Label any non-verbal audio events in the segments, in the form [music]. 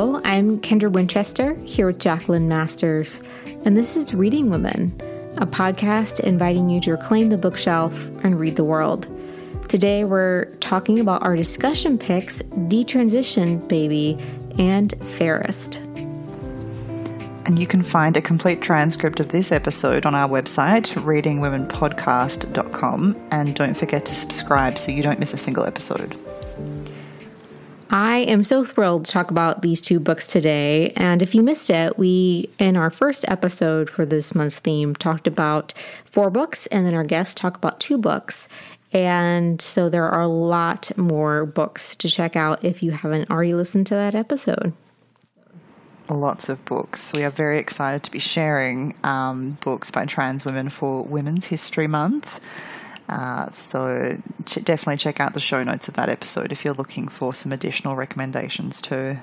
I'm Kendra Winchester here with Jacqueline Masters, and this is Reading Women, a podcast inviting you to reclaim the bookshelf and read the world. Today we're talking about our discussion picks Detransition Baby and Fairest. And you can find a complete transcript of this episode on our website, readingwomenpodcast.com. And don't forget to subscribe so you don't miss a single episode. I am so thrilled to talk about these two books today. And if you missed it, we, in our first episode for this month's theme, talked about four books, and then our guests talk about two books. And so there are a lot more books to check out if you haven't already listened to that episode. Lots of books. We are very excited to be sharing um, books by trans women for Women's History Month. Uh, so ch- definitely check out the show notes of that episode if you're looking for some additional recommendations too.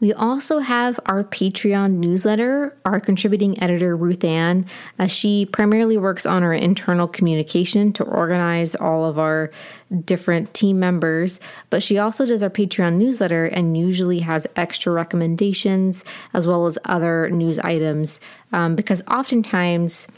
We also have our Patreon newsletter, our contributing editor, Ruth Ann. Uh, she primarily works on our internal communication to organize all of our different team members, but she also does our Patreon newsletter and usually has extra recommendations as well as other news items um, because oftentimes,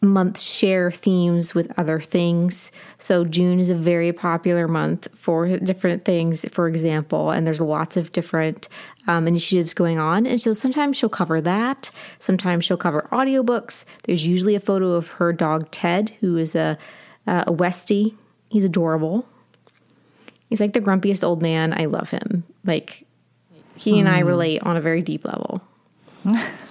months share themes with other things. So June is a very popular month for different things, for example, and there's lots of different um, initiatives going on. And so sometimes she'll cover that. Sometimes she'll cover audiobooks. There's usually a photo of her dog Ted, who is a a Westie. He's adorable. He's like the grumpiest old man. I love him. Like he and I hmm. relate on a very deep level. [laughs]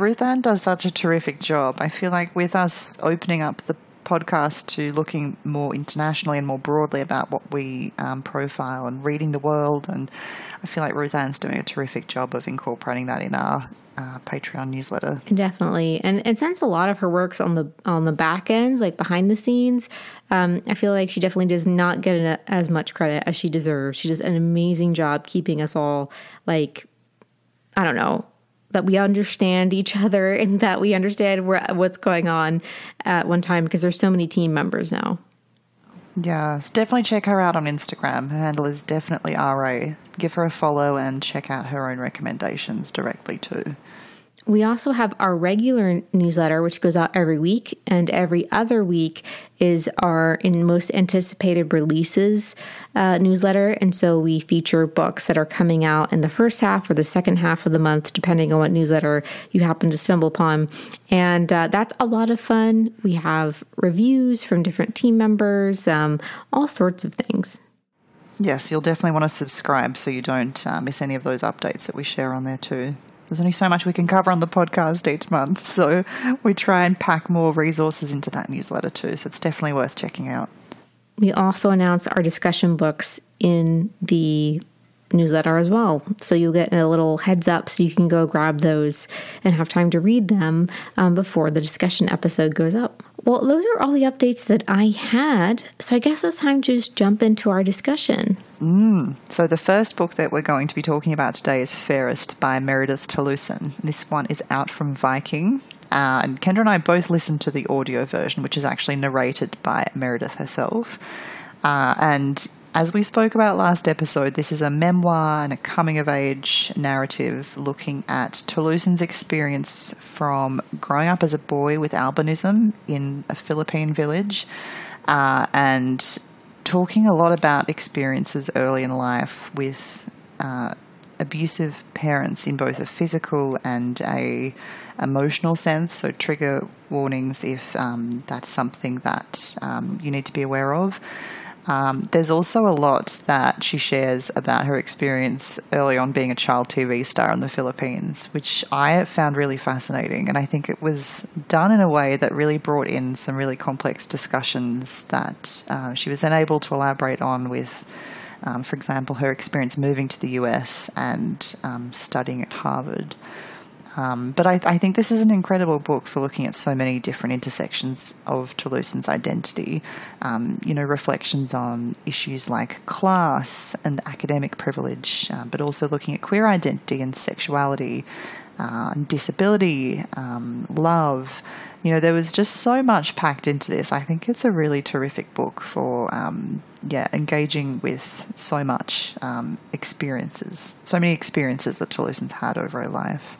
Ruth Ann does such a terrific job. I feel like with us opening up the podcast to looking more internationally and more broadly about what we um, profile and reading the world, and I feel like Ruth Ann's doing a terrific job of incorporating that in our uh, Patreon newsletter. Definitely, and and since a lot of her works on the on the back ends, like behind the scenes, um, I feel like she definitely does not get as much credit as she deserves. She does an amazing job keeping us all like I don't know that we understand each other [laughs] and that we understand where, what's going on at one time because there's so many team members now. Yes, definitely check her out on Instagram. Her handle is definitely RA. Give her a follow and check out her own recommendations directly too. We also have our regular newsletter, which goes out every week, and every other week is our in most anticipated releases uh, newsletter. And so we feature books that are coming out in the first half or the second half of the month, depending on what newsletter you happen to stumble upon. And uh, that's a lot of fun. We have reviews from different team members, um, all sorts of things. Yes, you'll definitely want to subscribe so you don't uh, miss any of those updates that we share on there too. There's only so much we can cover on the podcast each month, [laughs] so we try and pack more resources into that newsletter too. So it's definitely worth checking out. We also announce our discussion books in the newsletter as well. So you'll get a little heads up so you can go grab those and have time to read them um, before the discussion episode goes up. Well, those are all the updates that I had. So I guess it's time to just jump into our discussion. Mm. So the first book that we're going to be talking about today is Fairest by Meredith Talusan. This one is out from Viking. Uh, and Kendra and I both listened to the audio version, which is actually narrated by Meredith herself. Uh, and as we spoke about last episode, this is a memoir and a coming of age narrative looking at Talusan's experience from growing up as a boy with albinism in a Philippine village uh, and talking a lot about experiences early in life with uh, abusive parents in both a physical and a emotional sense. So trigger warnings if um, that's something that um, you need to be aware of. Um, there's also a lot that she shares about her experience early on being a child TV star in the Philippines, which I found really fascinating. And I think it was done in a way that really brought in some really complex discussions that uh, she was then able to elaborate on with. Um, for example, her experience moving to the US and um, studying at Harvard. Um, but I, I, think this is an incredible book for looking at so many different intersections of Talusan's identity. Um, you know, reflections on issues like class and academic privilege, uh, but also looking at queer identity and sexuality, uh, and disability, um, love. You know, there was just so much packed into this. I think it's a really terrific book for, um, yeah, engaging with so much um, experiences, so many experiences that Talusan's had over her life.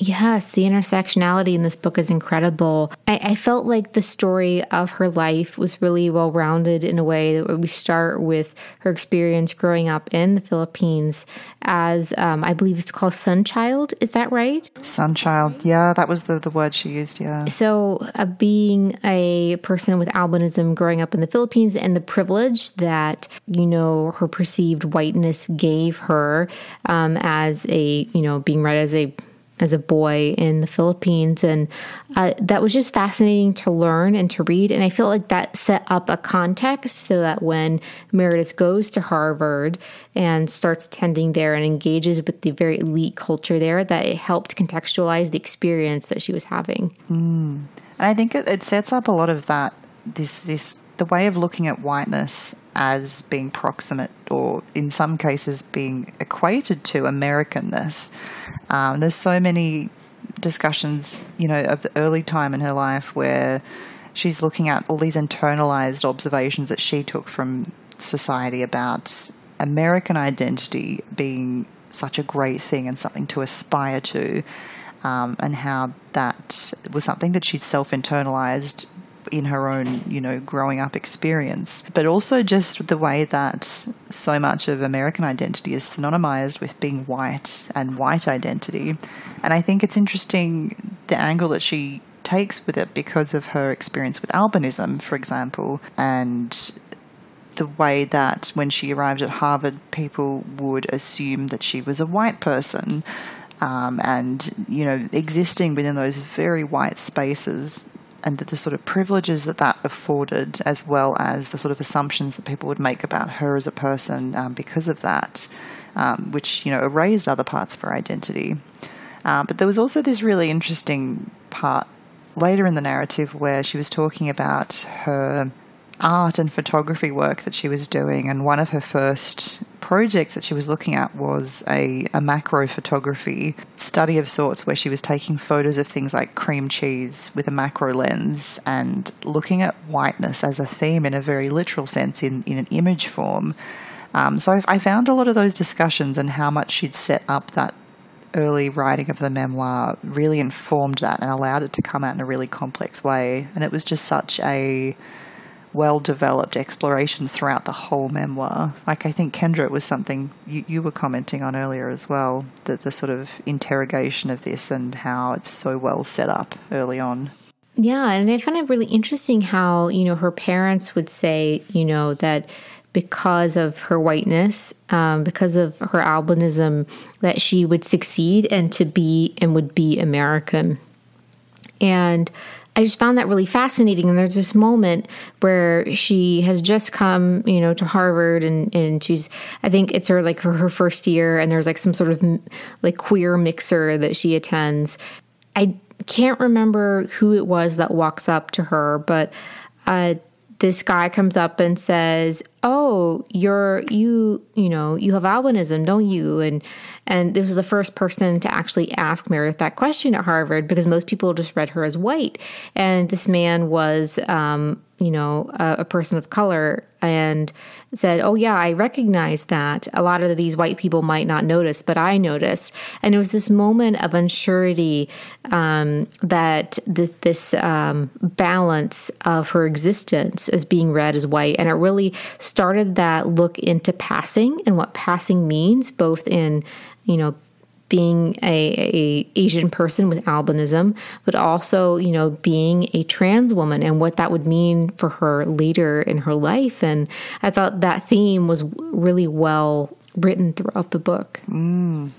Yes, the intersectionality in this book is incredible. I, I, felt like the story of her life was really well rounded in a way that we start with her experience growing up in the Philippines as, um, I believe it's called Sunchild. Is that right? Sunchild. Yeah, that was the, the word she used. Yeah. So, uh, being a person with albinism growing up in the Philippines and the privilege that, you know, her perceived whiteness gave her um, as a, you know, being read as a as a boy in the Philippines. And uh, that was just fascinating to learn and to read. And I feel like that set up a context so that when Meredith goes to Harvard and starts attending there and engages with the very elite culture there, that it helped contextualize the experience that she was having. Mm. And I think it, it sets up a lot of that, this, this, the way of looking at whiteness as being proximate or in some cases being equated to Americanness. Um, there's so many discussions, you know, of the early time in her life where she's looking at all these internalized observations that she took from society about American identity being such a great thing and something to aspire to, um, and how that was something that she'd self internalized in her own, you know, growing up experience, but also just the way that so much of American identity is synonymized with being white and white identity. And I think it's interesting the angle that she takes with it because of her experience with albinism, for example, and the way that when she arrived at Harvard, people would assume that she was a white person. Um, and you know, existing within those very white spaces and the, sort of privileges that that afforded, as well as the sort of assumptions that people would make about her as a person um, because of that, um, which you know erased other parts of her identity. Uh, but there was also this really interesting part later in the narrative where she was talking about her art and photography work that she was doing, and one of her first projects that she was looking at was a, a macro photography study of sorts where she was taking photos of things like cream cheese with a macro lens and looking at whiteness as a theme in a very literal sense in, in an image form. Um, so I found a lot of those discussions and how much she'd set up that early writing of the memoir really informed that and allowed it to come out in a really complex way. And it was just such a well developed exploration throughout the whole memoir. Like I think Kendra, it was something you, you were commenting on earlier as well, that the sort of interrogation of this and how it's so well set up early on. Yeah, and I find it really interesting how, you know, her parents would say, you know, that because of her whiteness, um, because of her albinism, that she would succeed and to be and would be American. And I just found that really fascinating. And there's this moment where she has just come, you know, to Harvard and, and she's, I think it's her like her, her first year and there's like some sort of like queer mixer that she attends. I can't remember who it was that walks up to her, but uh, this guy comes up and says, "Oh, you're you you know you have albinism, don't you?" And and this was the first person to actually ask Meredith that question at Harvard because most people just read her as white, and this man was um, you know a, a person of color and said, Oh, yeah, I recognize that. A lot of these white people might not notice, but I noticed. And it was this moment of unsurety um, that th- this um, balance of her existence as being read as white. And it really started that look into passing and what passing means, both in, you know, being a, a, Asian person with albinism, but also you know being a trans woman and what that would mean for her later in her life. And I thought that theme was really well written throughout the book. Mm.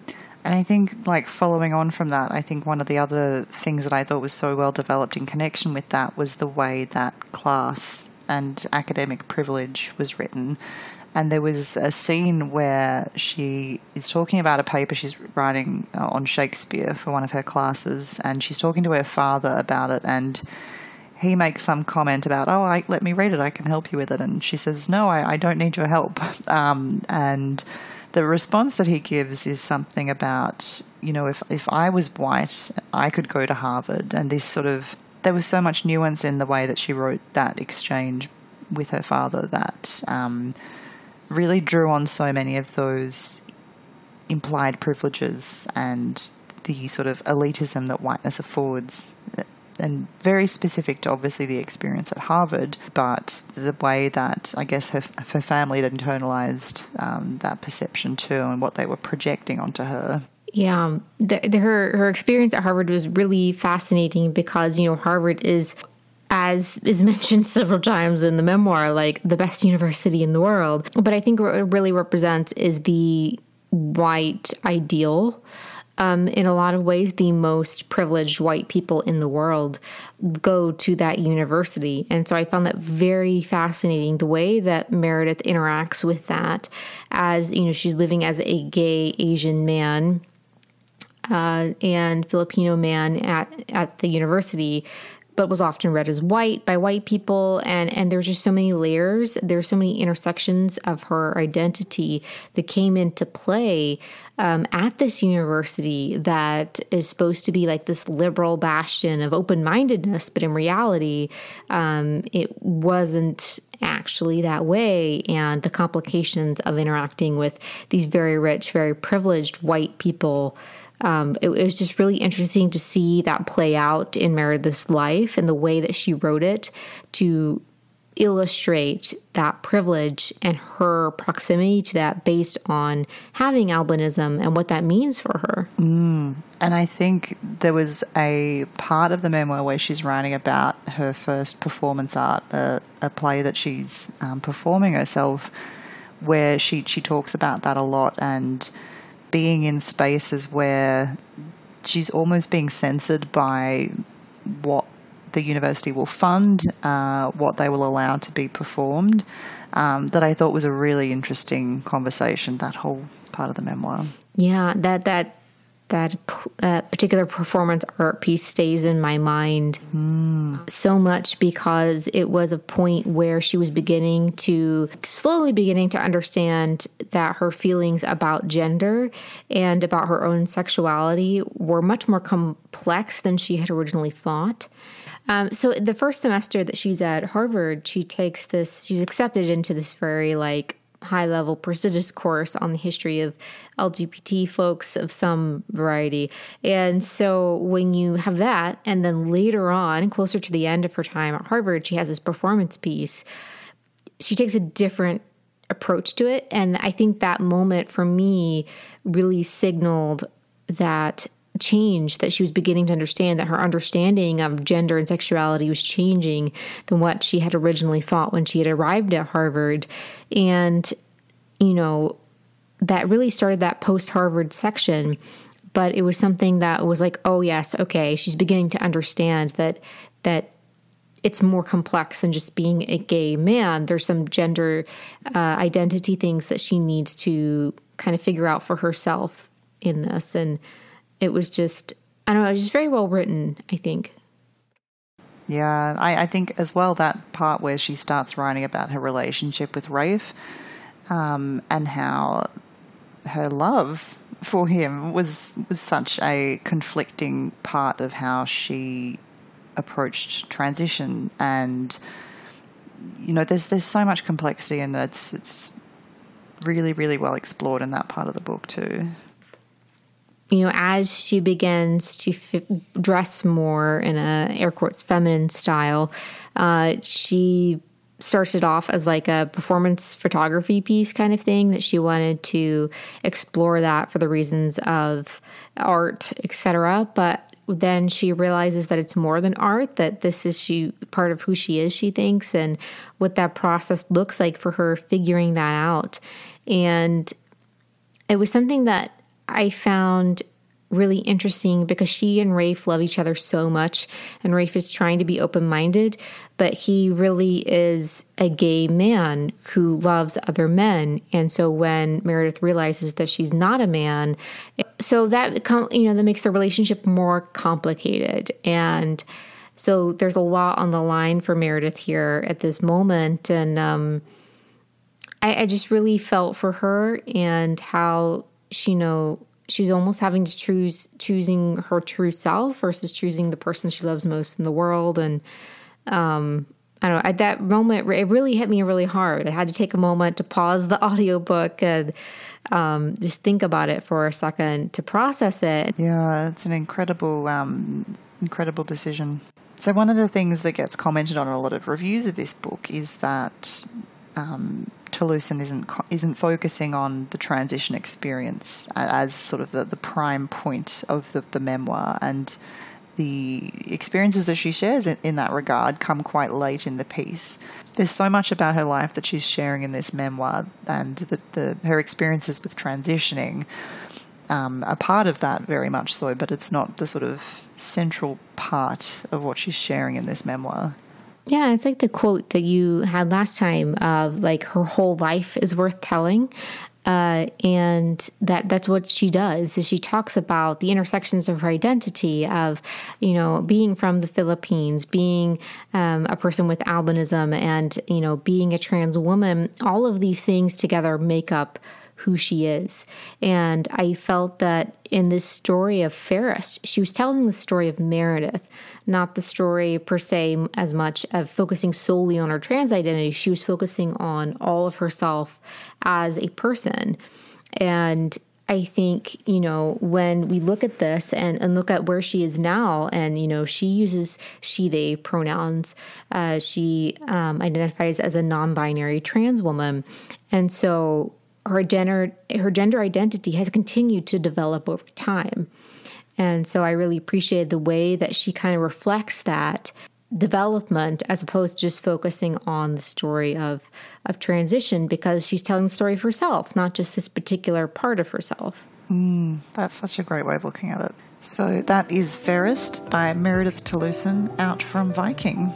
And I think, like, following on from that, I think one of the other things that I thought was so well developed in connection with that was the way that class and academic privilege was written and there was a scene where she is talking about a paper she's writing uh, on Shakespeare for one of her classes, and she's talking to her father about it, and he makes some comment about, "Oh, I, let me read it. I can help you with it." And she says, "No, I, I don't need your help." [laughs] Um, and the response that he gives is something about, you know, if, if I was white, I could go to Harvard. And this sort of, there was so much nuance in the way that she wrote that exchange with her father that um, really drew on so many of those implied privileges and the sort of elitism that whiteness affords and very specific to obviously the experience at Harvard, but the way that I guess her, her family had internalized um, that perception too and what they were projecting onto her. Yeah, the, the, her her experience at Harvard was really fascinating because you know Harvard is, as is [laughs] mentioned several times in the memoir, like the best university in the world. But I think what it really represents is the white ideal um, in a lot of ways, the most privileged white people in the world go to that university. And so I found that very fascinating the way that Meredith interacts with that as, you know, she's living as a gay Asian man. Uh, and Filipino man at, at the university but was often read as white by white people. And, and there's just so many layers. There's so many intersections of her identity that came into play um, at this university that is supposed to be like this liberal bastion of open mindedness, but in reality, um, it wasn't actually that way. And the complications of interacting with these very rich, very privileged white people um, it, it, was just really interesting to see that play out in Meredith's life and the way that she wrote it to illustrate that privilege and her proximity to that based on having albinism and what that means for her. Mm. And I think there was a part of the memoir where she's writing about her first performance art, a, a play that she's um, performing herself, where she, she talks about that a lot and being in spaces where she's almost being censored by what the university will fund, uh, what they will allow to be performed. Um, that I thought was a really interesting conversation. That whole part of the memoir. Yeah, that that that uh, particular performance art piece stays in my mind mm. so much because it was a point where she was beginning to slowly beginning to understand that her feelings about gender and about her own sexuality were much more complex than she had originally thought. Um, so the first semester that she's at Harvard, she takes this. She's accepted into this very like high level prestigious course on the history of LGBT folks of some variety. And so when you have that, and then later on, closer to the end of her time at Harvard, she has this performance piece, she takes a different approach to it. And I think that moment for me really signaled that change that she was beginning to understand that her understanding of gender and sexuality was changing than what she had originally thought when she had arrived at Harvard. And, you know, that really started that post Harvard section. But it was something that was like, oh yes, okay, she's beginning to understand that that it's more complex than just being a gay man. There's some gender uh, identity things that she needs to kind of figure out for herself in this. And it was just, I don't know, it was very well written, I think. Yeah, I, I think as well that part where she starts writing about her relationship with Rafe um, and how her love for him was was such a conflicting part of how she approached transition and you know there's there's so much complexity and it's it's really really well explored in that part of the book too you know, as she begins to f- dress more in a air quotes feminine style, uh, she started off as like a performance photography piece kind of thing that she wanted to explore that for the reasons of art, etc. But then she realizes that it's more than art that this is she part of who she is she thinks and what that process looks like for her figuring that out and it was something that I found really interesting because she and Rafe love each other so much, and Rafe is trying to be open minded, but he really is a gay man who loves other men. And so when Meredith realizes that she's not a man, so that you know that makes the relationship more complicated and. So there's a lot on the line for Meredith here at this moment, and um, I, I just really felt for her and how she know she's almost having to choose choosing her true self versus choosing the person she loves most in the world and um I don't know, at that moment, it really hit me really hard. I had to take a moment to pause the [laughs] audiobook and um, just think about it for a second to process it. Yeah, it's an incredible, um, incredible decision. So, one of the things that gets commented on in a lot of reviews of this book is that um, Talusan isn't isn't focusing on the transition experience as sort of the, the prime point of the, the memoir, and the experiences that she shares in, in that regard come quite late in the piece. There's so much about her life that she's sharing in this memoir, and the, the her experiences with transitioning um, a part of that very much so, but it's not the sort of central part of what she's sharing in this memoir. Yeah, it's like the quote that you had last time of like her whole life is worth telling. Uh, and that that's what she does is she talks about the intersections of her identity of you know being from the philippines being um, a person with albinism and you know being a trans woman all of these things together make up who she is. And I felt that in this story of Fairest, she was telling the story of Meredith, not the story per se as much of focusing solely on her trans identity. She was focusing on all of herself as a person. And I think, you know, when we look at this and, and look at where she is now, and, you know, she uses she, they pronouns, uh, she um, identifies as a non binary trans woman. And so her gender her gender identity has continued to develop over time. And so I really appreciated the way that she kind of reflects that development as opposed to just focusing on the story of of transition because she's telling the story of herself, not just this particular part of herself. Mm, that's such a great way of looking at it. So that is Fairest by Meredith Talusan out from Viking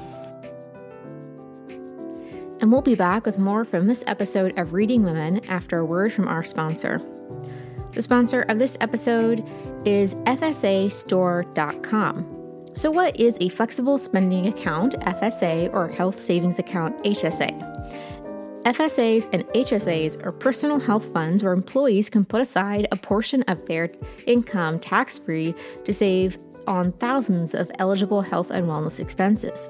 and we'll be back with more from this episode of Reading Women after a word from our sponsor. The sponsor of this episode is FSAStore.com. So, what is a flexible spending account, FSA, or health savings account, HSA? FSAs and HSAs are personal health funds where employees can put aside a portion of their income tax free to save on thousands of eligible health and wellness expenses.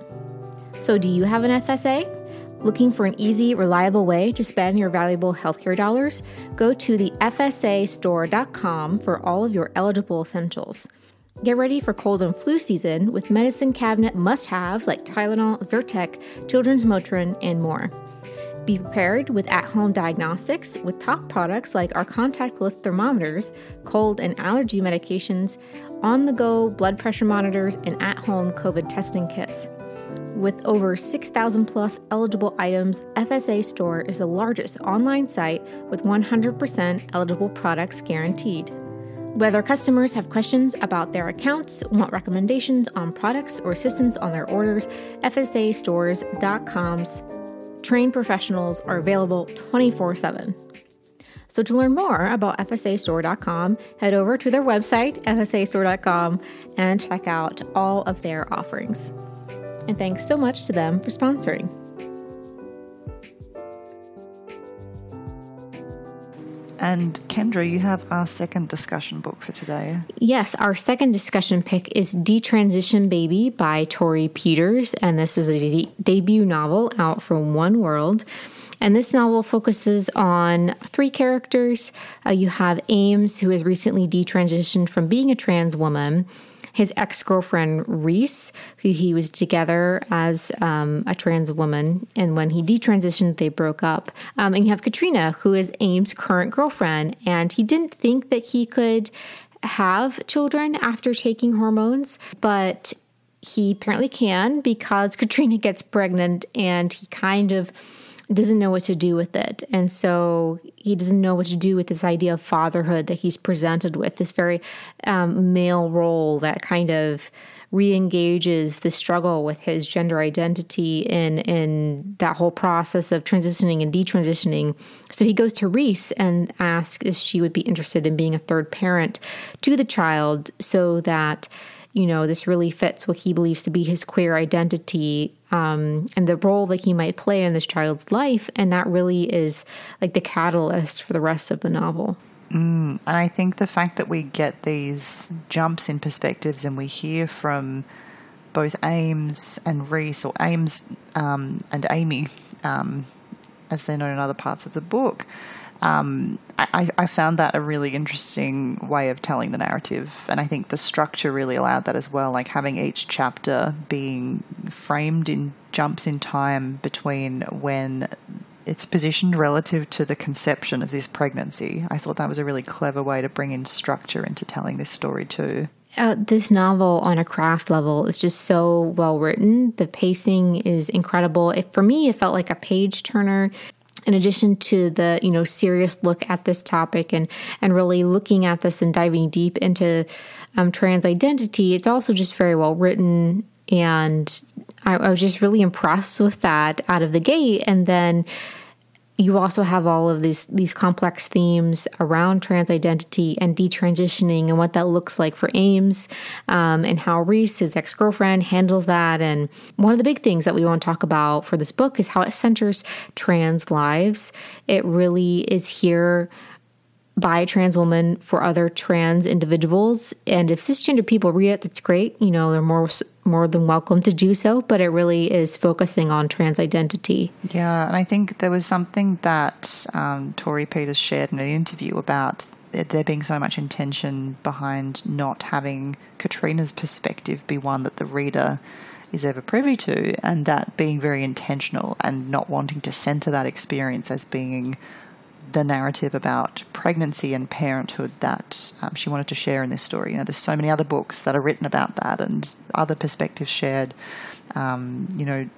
So, do you have an FSA? Looking for an easy, reliable way to spend your valuable healthcare dollars? Go to the FSAstore.com for all of your eligible essentials. Get ready for cold and flu season with medicine cabinet must haves like Tylenol, Zyrtec, Children's Motrin, and more. Be prepared with at home diagnostics with top products like our contactless thermometers, cold and allergy medications, on the go blood pressure monitors, and at home COVID testing kits. With over 6,000 plus eligible items, FSA Store is the largest online site with 100% eligible products guaranteed. Whether customers have questions about their accounts, want recommendations on products, or assistance on their orders, FSAstores.com's trained professionals are available 24 7. So, to learn more about FSAstore.com, head over to their website, FSAstore.com, and check out all of their offerings and thanks so much to them for sponsoring. And Kendra, you have our second discussion book for today. Yes, our second discussion pick is Detransition Baby by Torrey Peters. And this is a de- debut novel out from One World. And this novel focuses on three characters. Uh, you have Ames, who has recently detransitioned from being a trans woman his ex girlfriend Reese, who he was together as um, a trans woman, and when he detransitioned, they broke up. Um, and you have Katrina, who is Ames' current girlfriend, and he didn't think that he could have children after taking hormones, but he apparently can because [laughs] Katrina gets pregnant and he kind of doesn't know what to do with it. And so he doesn't know what to do with this idea of fatherhood that he's presented with, this very um, male role that kind of re-engages the struggle with his gender identity in in that whole process of transitioning and detransitioning. So he goes to Reese and asks if she would be interested in being a third parent to the child so that you know, this really fits what he believes to be his queer identity um, and the role that he might play in this child's life. And that really is like the catalyst for the rest of the novel. Mm, and I think the fact that we get these jumps in perspectives and we hear from both Ames and Reese, or Ames um, and Amy, um, as they're known in other parts of the book, um, I, I, found that a really interesting way of telling the narrative. And I think the structure really allowed that as well, like having each chapter being framed in jumps in time between when it's positioned relative to the conception of this pregnancy. I thought that was a really clever way to bring in structure into telling this story, too. Uh, this novel on a craft level is just so well written. The pacing is incredible. It, for me, it felt like a page turner in addition to the you know serious look at this topic and and really looking at this and diving deep into um, trans identity it's also just very well written. And I, I was just really impressed with that out of the gate. And then you also have all of these these complex themes around trans identity and detransitioning and what that looks like for Ames um, and how Reese, his ex girlfriend, handles that. And one of the big things that we want to talk about for this book is how it centers trans lives. It really is here by a trans woman for other trans individuals. And if cisgender people read it, that's great. You know, they're more more than welcome to do so. But it really is focusing on trans identity. Yeah, and I think there was something that um, Torrey Peters shared in an interview about there being so much intention behind not having Katrina's perspective be one that the reader is ever privy to, and that being very intentional and not wanting to center that experience as being the narrative about pregnancy and parenthood that um, she wanted to share in this story. You know, there's so many other books that are written about that and other perspectives shared. Um, you know,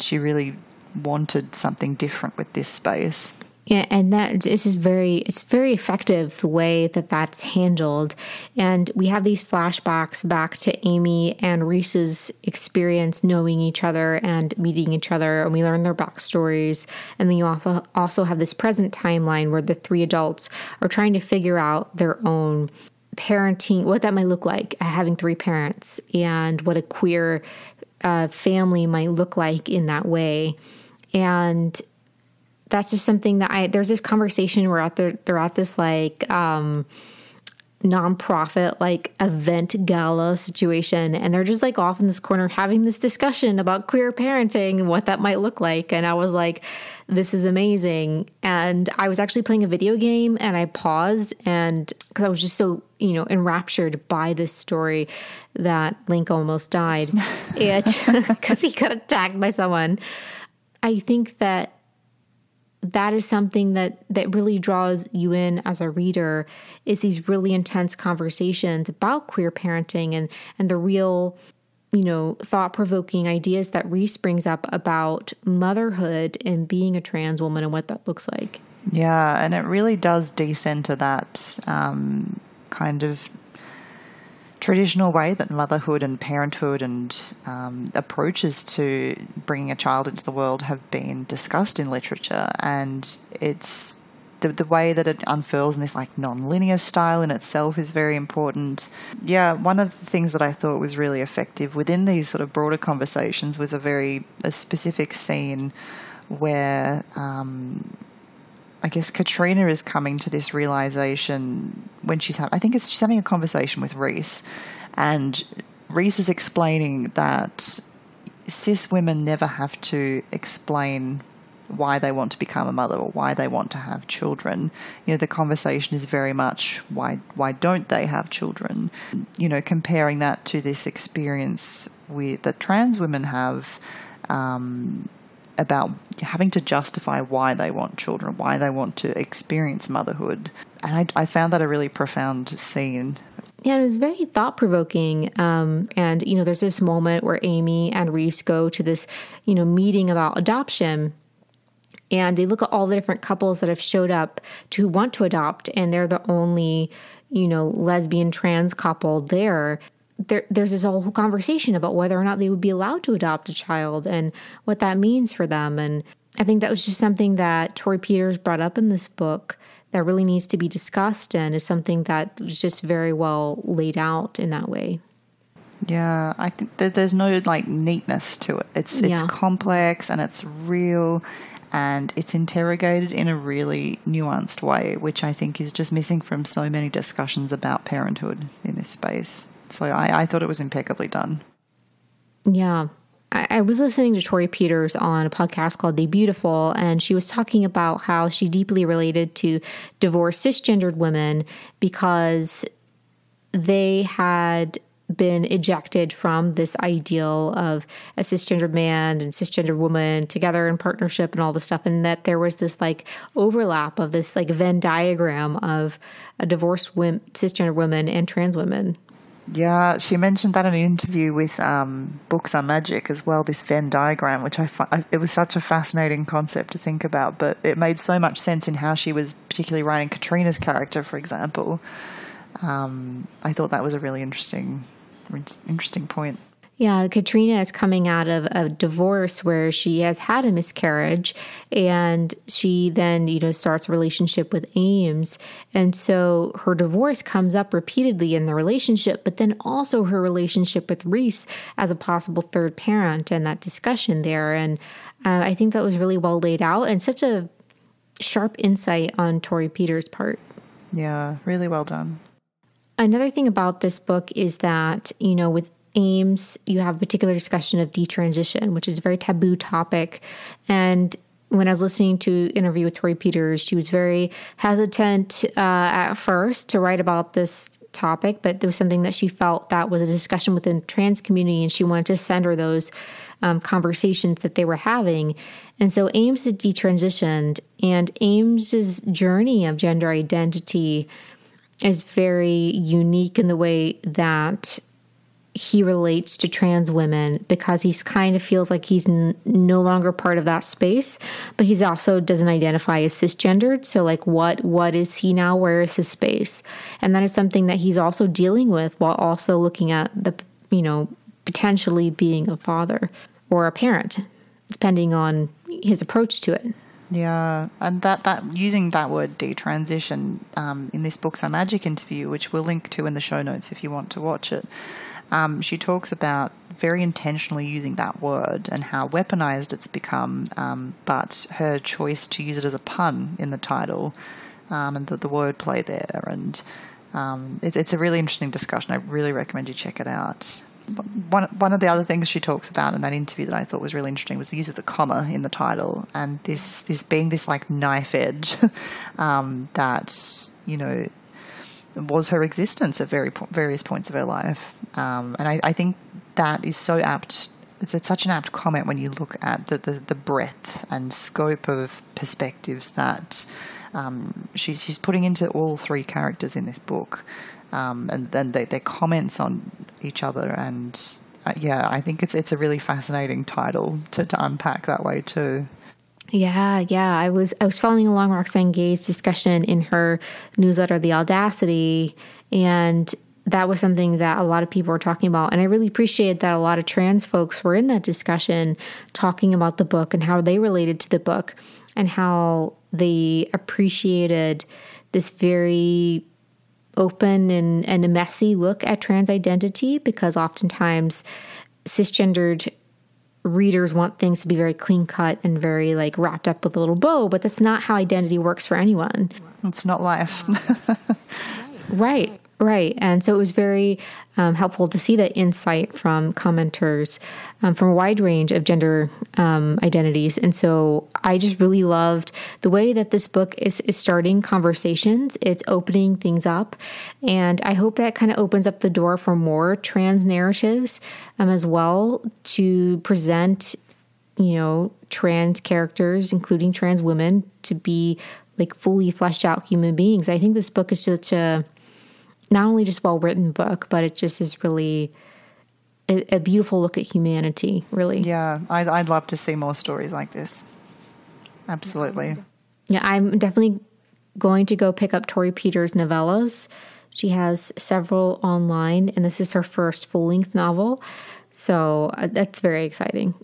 she really wanted something different with this space. Yeah, and that is just very it's very effective the way that that's handled. And we have these flashbacks back to Amy and Reese's experience knowing each other and meeting each other, and we learn their backstories. And then you also also have this present timeline where the three adults are trying to figure out their own parenting, what that might look like, having three parents, and what a queer uh, family might look like in that way. And that's just something that I there's this conversation we're at the, they're at this like um nonprofit like event gala situation and they're just like off in this corner having this discussion about queer parenting and what that might look like and I was like this is amazing. And I was actually playing a video game and I paused and cuz I was just so you know enraptured by this story that Link almost died. [laughs] It [laughs] cuz he got attacked by someone. I think that that is something that that really draws you in as a reader is these really intense conversations about queer parenting and and the real you know thought-provoking ideas that Reese brings up about motherhood and being a trans woman and what that looks like. Yeah, and it really does descend to that um, kind of traditional way that motherhood and parenthood and um, approaches to bringing a child into the world have been discussed in literature, and it's the, the way that it unfurls in this like non-linear style in itself is very important. Yeah, one of the things that I thought was really effective within these sort of broader conversations was a very a specific scene where um, I guess Katrina is coming to this realization when she's having, I think it's she's having a conversation with Reese, and Reese is explaining that cis women never have to explain why they want to become a mother or why they want to have children. You know, the conversation is very much why why don't they have children? You know, comparing that to this experience with that trans women have. Um, about having to justify why they want children, why they want to experience motherhood. And I, I found that a really profound scene. Yeah, it was very thought provoking. Um, and, you know, there's this moment where Amy and Reese go to this, you know, meeting about adoption. And they look at all the different couples that have showed up to want to adopt, and they're the only, you know, lesbian trans couple there there, there's this whole conversation about whether or not they would be allowed to adopt a child and what that means for them. And I think that was just something that Torrey Peters brought up in this book that really needs to be discussed and is something that was just very well laid out in that way. Yeah, I think that there's no like neatness to it. It's it's Yeah. complex and it's real and it's interrogated in a really nuanced way, which I think is just missing from so many discussions about parenthood in this space. So I, I thought it was impeccably done. Yeah. I, I was listening to Torrey Peters on a podcast called The Beautiful, and she was talking about how she deeply related to divorced cisgendered women because they had been ejected from this ideal of a cisgendered man and cisgendered woman together in partnership and all this stuff and that there was this like overlap of this like venn diagram of a divorced wom- cisgendered woman and trans women Yeah, she mentioned that in an interview with um, Books Are Magic as well. This Venn diagram, which I, I it was such a fascinating concept to think about, but it made so much sense in how she was particularly writing Katrina's character, for example. Um, I thought that was a really interesting, interesting point. Yeah, Katrina is coming out of a divorce where she has had a miscarriage and she then, you know, starts a relationship with Ames. And so her divorce comes up repeatedly in the relationship, but then also her relationship with Reese as a possible third parent and that discussion there. And uh, I think that was really well laid out and such a sharp insight on Torrey Peters' part. Yeah, really well done. Another thing about this book is that, you know, with Ames, you have a particular discussion of detransition, which is a very taboo topic. And when I was listening to interview with Torrey Peters, she was very hesitant uh, at first to write about this topic, but there was something that she felt that was a discussion within trans community, and she wanted to center those um, conversations that they were having. And so Ames is detransitioned, and Ames's journey of gender identity is very unique in the way that he relates to trans women because he's kind of feels like he's n- no longer part of that space but he's also doesn't identify as cisgendered. So like what what is he now? Where is his space? And that is something that he's also dealing with while also looking at the you know potentially being a father or a parent depending on his approach to it. Yeah, and that that using that word detransition um, in this Books Are Magic interview, which we'll link to in the show notes if you want to watch it. Um, she talks about very intentionally using that word and how weaponized it's become, um, but her choice to use it as a pun in the title um, and the, the wordplay there. And um, it, it's a really interesting discussion. I really recommend you check it out. One, one of the other things she talks about in that interview that I thought was really interesting was the use of the comma in the title and this this being this like knife edge [laughs] um, that you know was her existence at very various points of her life. Um, and I, I think that is so apt. It's, it's such an apt comment when you look at the, the, the breadth and scope of perspectives that um, she's, she's putting into all three characters in this book. Um, and then their comments on each other. And uh, yeah, I think it's, it's a really fascinating title to, to unpack that way too. Yeah, yeah. I was I was following along Roxane Gay's discussion in her newsletter, The Audacity, and that was something that a lot of people were talking about. And I really appreciated that a lot of trans folks were in that discussion talking about the book and how they related to the book and how they appreciated this very open and, and messy look at trans identity because oftentimes cisgendered readers want things to be very clean cut and very like wrapped up with a little bow, but that's not how identity works for anyone. It's not life. [laughs] Right, right. And so it was very um, helpful to see that insight from commenters um, from a wide range of gender um, identities. And so I just really loved the way that this book is, is starting conversations, it's opening things up. And I hope that kind of opens up the door for more trans narratives um, as well to present you know, trans characters, including trans women, to be like fully fleshed out human beings. I think this book is such a not only just well written book, but it just is really a, a beautiful look at humanity. Really, yeah, I'd, I'd love to see more stories like this. Absolutely. yeah. I'm definitely going to go pick up Torrey Peters' novellas. She has several online, and this is her first full length novel. So uh, that's very exciting.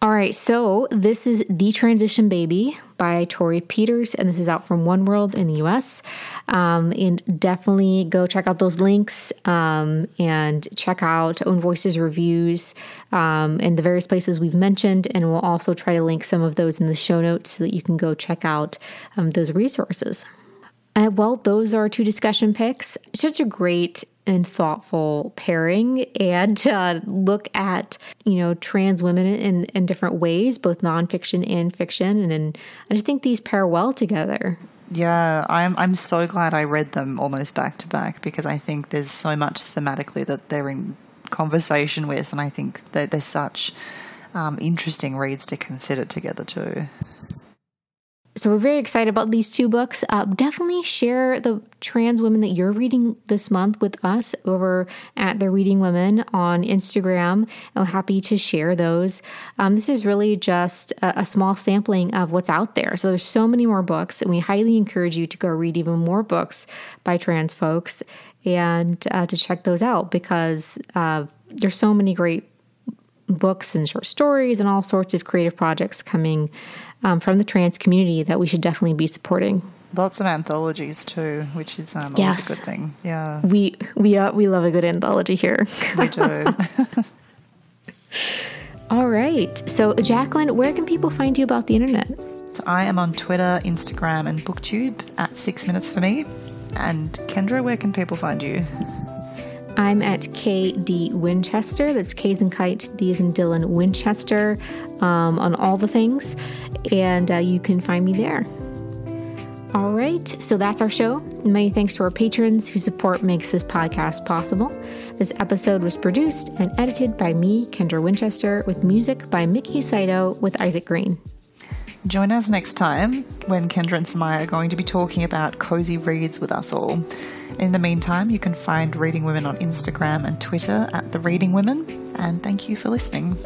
All right, so this is Detransition Baby by Torrey Peters, and this is out from One World in the US. Um, and definitely go check out those links um, and check out Own Voices reviews um, and the various places we've mentioned. And we'll also try to link some of those in the show notes so that you can go check out um, those resources. Uh, well, those are two discussion picks. Such a great and thoughtful pairing and uh, look at you know trans women in, in different ways both nonfiction and fiction. And, and i just think these pair well together. Yeah i'm i'm so glad i read them almost back to back because i think there's so much thematically that they're in conversation with and i think that they're such um, interesting reads to consider together too so we're very excited about these two books. Uh, definitely share the trans women that you're reading this month with us over at the Reading Women on Instagram. I'm happy to share those. Um, this is really just a, a, small sampling of what's out there. So there's so many more books, and we highly encourage you to go read even more books by trans folks and uh, to check those out because uh, there's so many great books and short stories and all sorts of creative projects coming um, from the trans community that we should definitely be supporting. Lots of anthologies too, which is um, yes. a good thing. Yeah, we we uh, we love a good anthology here. We do. [laughs] All right. So, Jacqueline, where can people find you about the internet? I am on Twitter, Instagram, and BookTube at Six Minutes for Me. And Kendra, where can people find you? I'm at KD Winchester. That's K's and Kite, D in Dylan Winchester um, on all the things. And uh, you can find me there. All right, so that's our show. Many thanks to our patrons whose support makes this podcast possible. This episode was produced and edited by me, Kendra Winchester, with music by Mickey Saito with Isaac Green. Join us next time when Kendra and Samaya are going to be talking about cozy reads with us all. In the meantime, you can find Reading Women on Instagram and Twitter at The Reading Women, and thank you for listening.